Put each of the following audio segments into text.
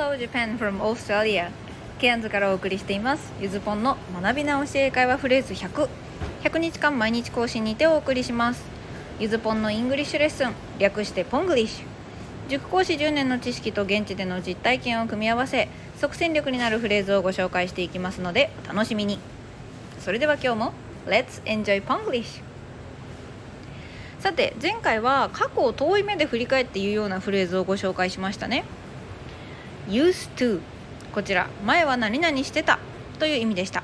Hello Japan from Australia. ケアンズからお送りしています。ゆずぽんの学び直し英会話フレーズ100100日間毎日更新にてお送りします。ゆずぽんの English lesson。略して Ponglish。塾講師10年の知識と現地での実体験を組み合わせ即戦力になるフレーズをご紹介していきますのでお楽しみに。それでは今日も Let's enjoy Ponglish さて前回は過去を遠い目で振り返って言うようなフレーズをご紹介しましたね。Used to こちら前は何々してたという意味でした。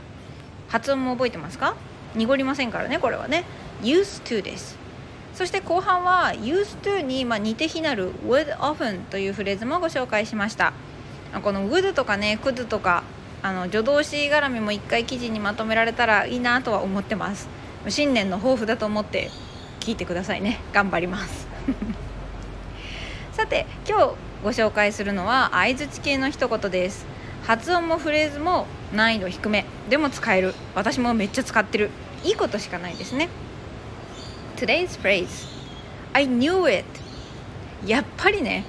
発音も覚えてますか？濁りませんからねこれはね。used to です。そして後半は used to にま似て非なる would often というフレーズもご紹介しました。この would とかね could とかあの助動詞絡みも一回記事にまとめられたらいいなとは思ってます。新年の抱負だと思って聞いてくださいね。頑張ります。さて今日ご紹介するのは相づち系の一言です。発音もフレーズも難易度低め。でも使える。私もめっちゃ使ってる。いいことしかないですね。Today's phrase. I knew it. やっぱりね。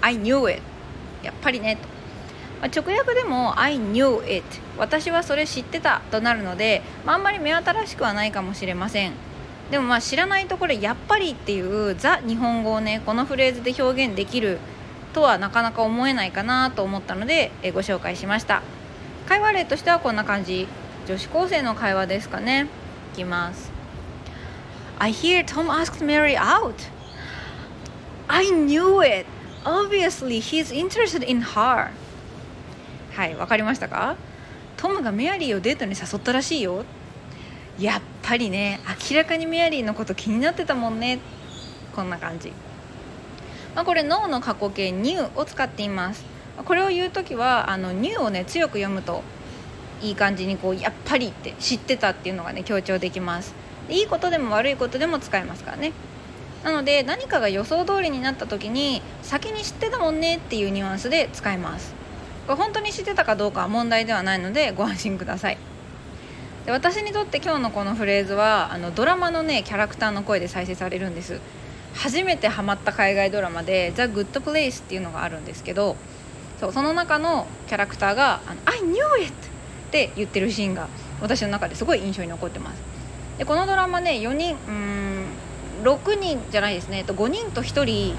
I knew it. やっぱりね、ま、直訳でも I knew it. 私はそれ知ってたとなるので、まあ、あんまり目新しくはないかもしれません。でもまあ知らないところやっぱりっていうザ日本語をねこのフレーズで表現できるとはなかなか思えないかなと思ったのでえご紹介しました。会話例としてはこんな感じ。女子高生の会話ですかね。いきます。I hear Tom asked Mary out. I knew it. Obviously he's interested in her. はいわかりましたか？トムがメアリーをデートに誘ったらしいよ。やっぱりね明らかにメアリーのこと気になってたもんね。こんな感じ。まあ、これ脳の過去形 new を使っています。これを言う時はあの new をね強く読むといい感じにこうやっぱりって知ってたっていうのがね強調できます。いいことでも悪いことでも使えますからね。なので何かが予想通りになった時に先に知ってたもんねっていうニュアンスで使います。これ本当に知ってたかどうかは問題ではないのでご安心ください。で私にとって今日のこのフレーズはあのドラマのねキャラクターの声で再生されるんです。初めてハマった海外ドラマで「ザ・グッド・プレイス」っていうのがあるんですけどそうその中のキャラクターが「I knew it!」って言ってるシーンが私の中ですごい印象に残ってます。でこのドラマね4人うん6人じゃないですね。5人と1人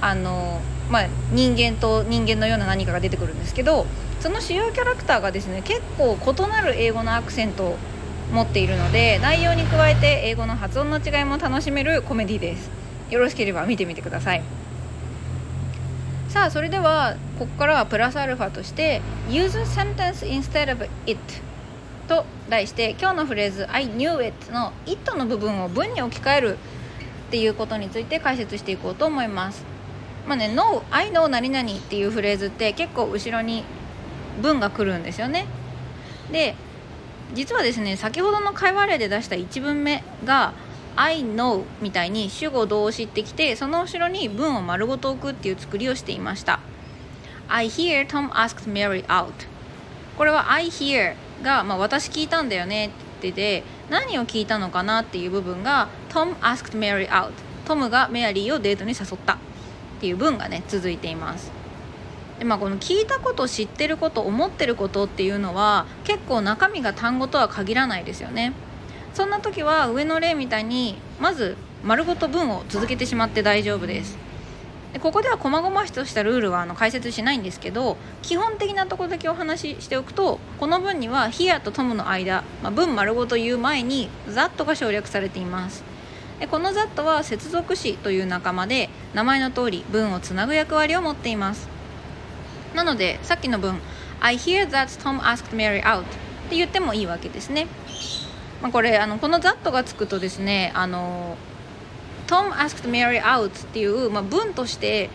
あの、まあ、人間と人間のような何かが出てくるんですけどその主要キャラクターがですね結構異なる英語のアクセントを持っているので内容に加えて英語の発音の違いも楽しめるコメディです。よろしければ見てみてください。さあそれではここからはプラスアルファとして Use sentence instead of it と題して今日のフレーズ I knew it の it の部分を文に置き換えるっていうことについて解説していこうと思います。まあね No I know 何々っていうフレーズって結構後ろに文が来るんですよね。で実はですね先ほどの会話例で出した1文目が I know みたいに主語動詞ってきてその後ろに文を丸ごと置くっていう作りをしていました。I hear Tom asked Mary out. これは I hear が、まあ、私聞いたんだよねってで何を聞いたのかなっていう部分が Tom asked Mary out. トムがメアリーをデートに誘ったっていう文がね続いています。でまあ、この聞いたこと知ってること思ってることっていうのは結構中身が単語とは限らないですよね。そんな時は上の例みたいにまず丸ごと文を続けてしまって大丈夫です。でここでは細々としたルールはあの解説しないんですけど基本的なところだけお話ししておくとこの文には「Here」と「Tom」の間、まあ、文丸ごと言う前に「That」が省略されています。でこの「That」は接続詞という仲間で名前の通り文をつなぐ役割を持っています。なのでさっきの文「I hear that Tom asked Mary out」って言ってもいいわけですね。まあ、これあのこの「that」がつくとですねあの Tom asked Mary out っていう、まあ、文として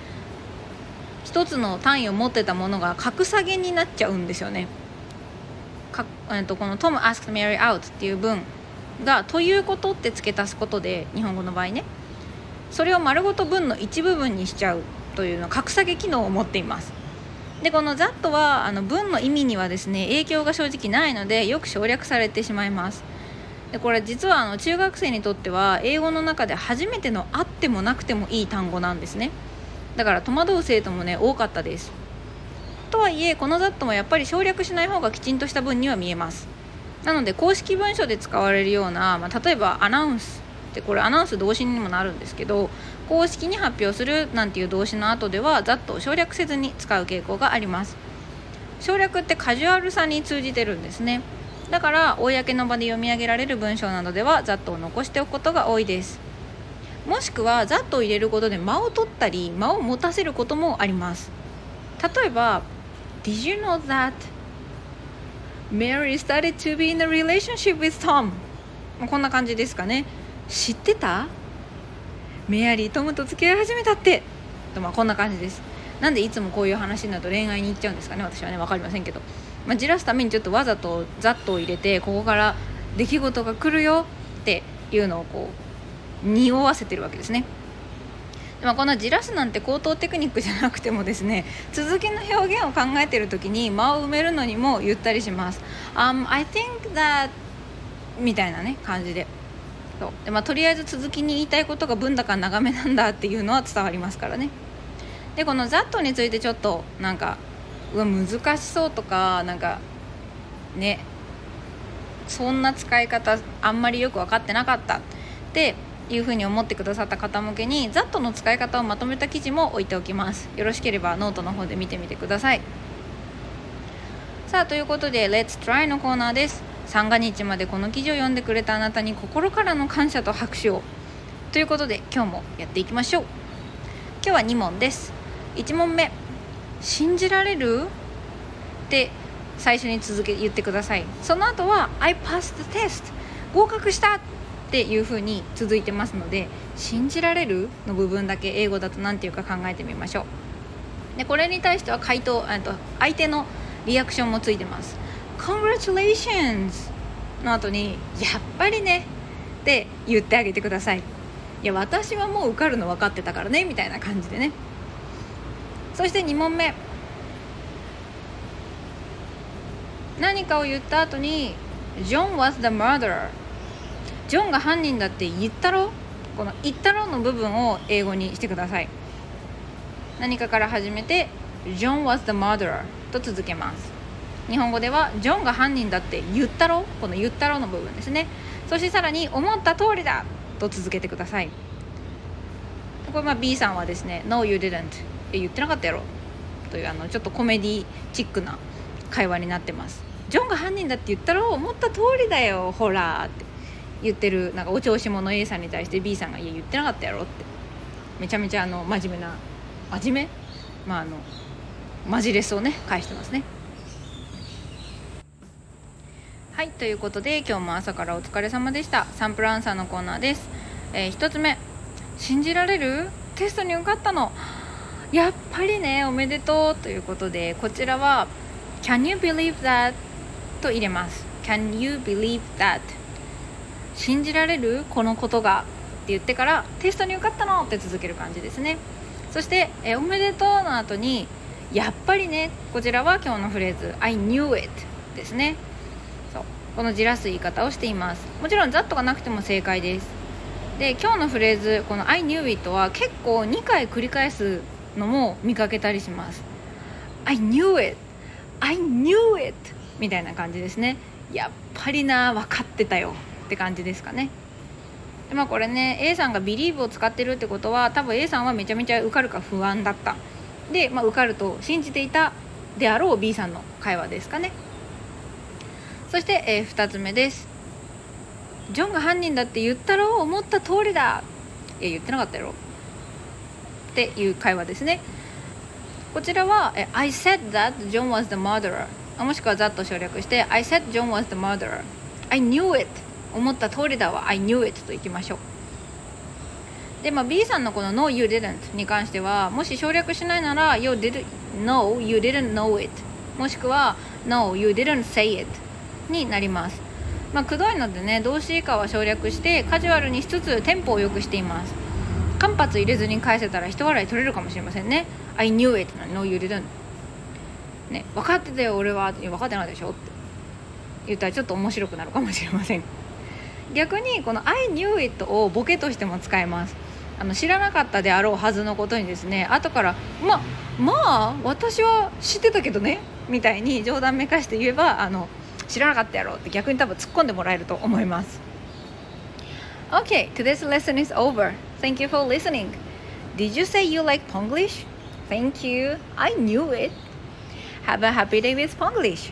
一つの単位を持ってたものが格下げになっちゃうんですよね。かえっとこの Tom asked Mary out っていう文が「ということ」って付け足すことで日本語の場合ねそれを丸ごと文の一部分にしちゃうというの格下げ機能を持っています。でこの「that」はあの文の意味にはですね影響が正直ないのでよく省略されてしまいます。でこれ実はあの中学生にとっては英語の中で初めてのあってもなくてもいい単語なんですね。だから戸惑う生徒もね多かったです。とはいえこの that もやっぱり省略しない方がきちんとした文には見えます。なので公式文書で使われるような、まあ、例えばアナウンス。ってこれアナウンス動詞にもなるんですけど公式に発表するなんていう動詞の後では that を省略せずに使う傾向があります。省略ってカジュアルさに通じてるんですね。だから公の場で読み上げられる文章などでは that を残しておくことが多いです。もしくは that を入れることで間を取ったり間を持たせることもあります。例えば Did you know that Mary started to be in a relationship with Tom? こんな感じですかね。知ってた？メアリートムと付き合い始めたって。とまあこんな感じです。なんでいつもこういう話になると恋愛に行っちゃうんですかね。私はね分かりませんけど、まあ、じらすためにちょっとわざとざっと入れてここから出来事が来るよっていうのをこう匂わせてるわけですねまあ、このじらすなんて高等テクニックじゃなくてもですね続きの表現を考えてる時に間を埋めるのにもゆったりします。Um, I think that みたいなね感じでそうで、まあ、とりあえず続きに言いたいことが文だか長めなんだっていうのは伝わりますからね。でこの「ざっと」についてちょっとなんかうわ難しそうとかなんかね。そんな使い方あんまりよく分かってなかった。っていうふうに思ってくださった方向けに ZAT の使い方をまとめた記事も置いておきます。よろしければノートの方で見てみてください。さあということで Let's Try のコーナーです。三が日までこの記事を読んでくれたあなたに心からの感謝と拍手を。ということで今日もやっていきましょう。今日は2問です。1問目。信じられる？って最初に続け言ってください。その後は I passed the test 合格したっていう風に続いてますので信じられる？の部分だけ英語だと何て言うか考えてみましょう。でこれに対しては回答と相手のリアクションもついてます。Congratulations! の後にやっぱりね！って言ってあげてください。いや私はもう受かるの分かってたからねみたいな感じでね。そして2問目。何かを言った後に John was the murderer ジョンが犯人だって言ったろ？この言ったろの部分を英語にしてください。何かから始めて John was the murderer と続けます。日本語ではジョンが犯人だって言ったろ？この言ったろの部分ですね。そしてさらに思った通りだと続けてください。これまあ B さんはですね No you didn't え言ってなかったやろ。というあのちょっとコメディチックな会話になってます。ジョンが犯人だって言ったろ思った通りだよほらって言ってるなんかお調子者 A さんに対して B さんが「いや言ってなかったやろ」って。めちゃめちゃあの真面目な真面目？まああのマジレスをね返してますね。はいということで今日も朝からお疲れ様でした。サンプルアンサーのコーナーです、えー、1つ目。信じられる？テストに受かったの？やっぱりねおめでとうということでこちらは Can you believe that? と入れます。Can you believe that? 信じられるこのことがって言ってからテストに受かったのって続ける感じですね。そして「えおめでとう」の後に「やっぱりね」こちらは今日のフレーズ「I knew it」ですね。そう。このじらす言い方をしています。もちろん「ざっとがなくても正解です。で今日のフレーズこの「I knew it」は結構2回繰り返すのも見かけたりします。I knew it. I knew it. みたいな感じですね。やっぱりな分かってたよ。って感じですかね。でまあこれね A さんが Believe を使ってるってことは多分 A さんはめちゃめちゃ受かるか不安だった。で、まあ、受かると信じていたであろう B さんの会話ですかね。そして、えー、2つ目です。ジョンが犯人だって言ったろ思った通りだ。いや言ってなかったやろ。っていう会話ですねこちらは「I said that John was the murderer」もしくは「that」と省略して「I said John was the murderer」「I knew it」思った通りだわ I knew it といきましょうで、まあ、B さんのこの No you didn't に関してはもし省略しないなら You didn't No you didn't know it もしくは No you didn't say it になりますまあ、くどいのでね動詞以下は省略してカジュアルにしつつテンポを良くしています間髪入れずに返せたら人笑い取れるかもしれませんね「I knew it」の「No you didn't」ね「分かってたよ俺は」「分かってないでしょ」って。言ったらちょっと面白くなるかもしれません。逆にこの「I knew it」をボケとしても使えます。あの知らなかったであろうはずのことにですね後から「ままあ私は知ってたけどね」みたいに冗談めかして言えばあの知らなかったやろって逆に多分突っ込んでもらえると思います。OK today's lesson is over. Thank you for listening. Did you say you like Ponglish? Thank you. I knew it. Have a happy day with Ponglish.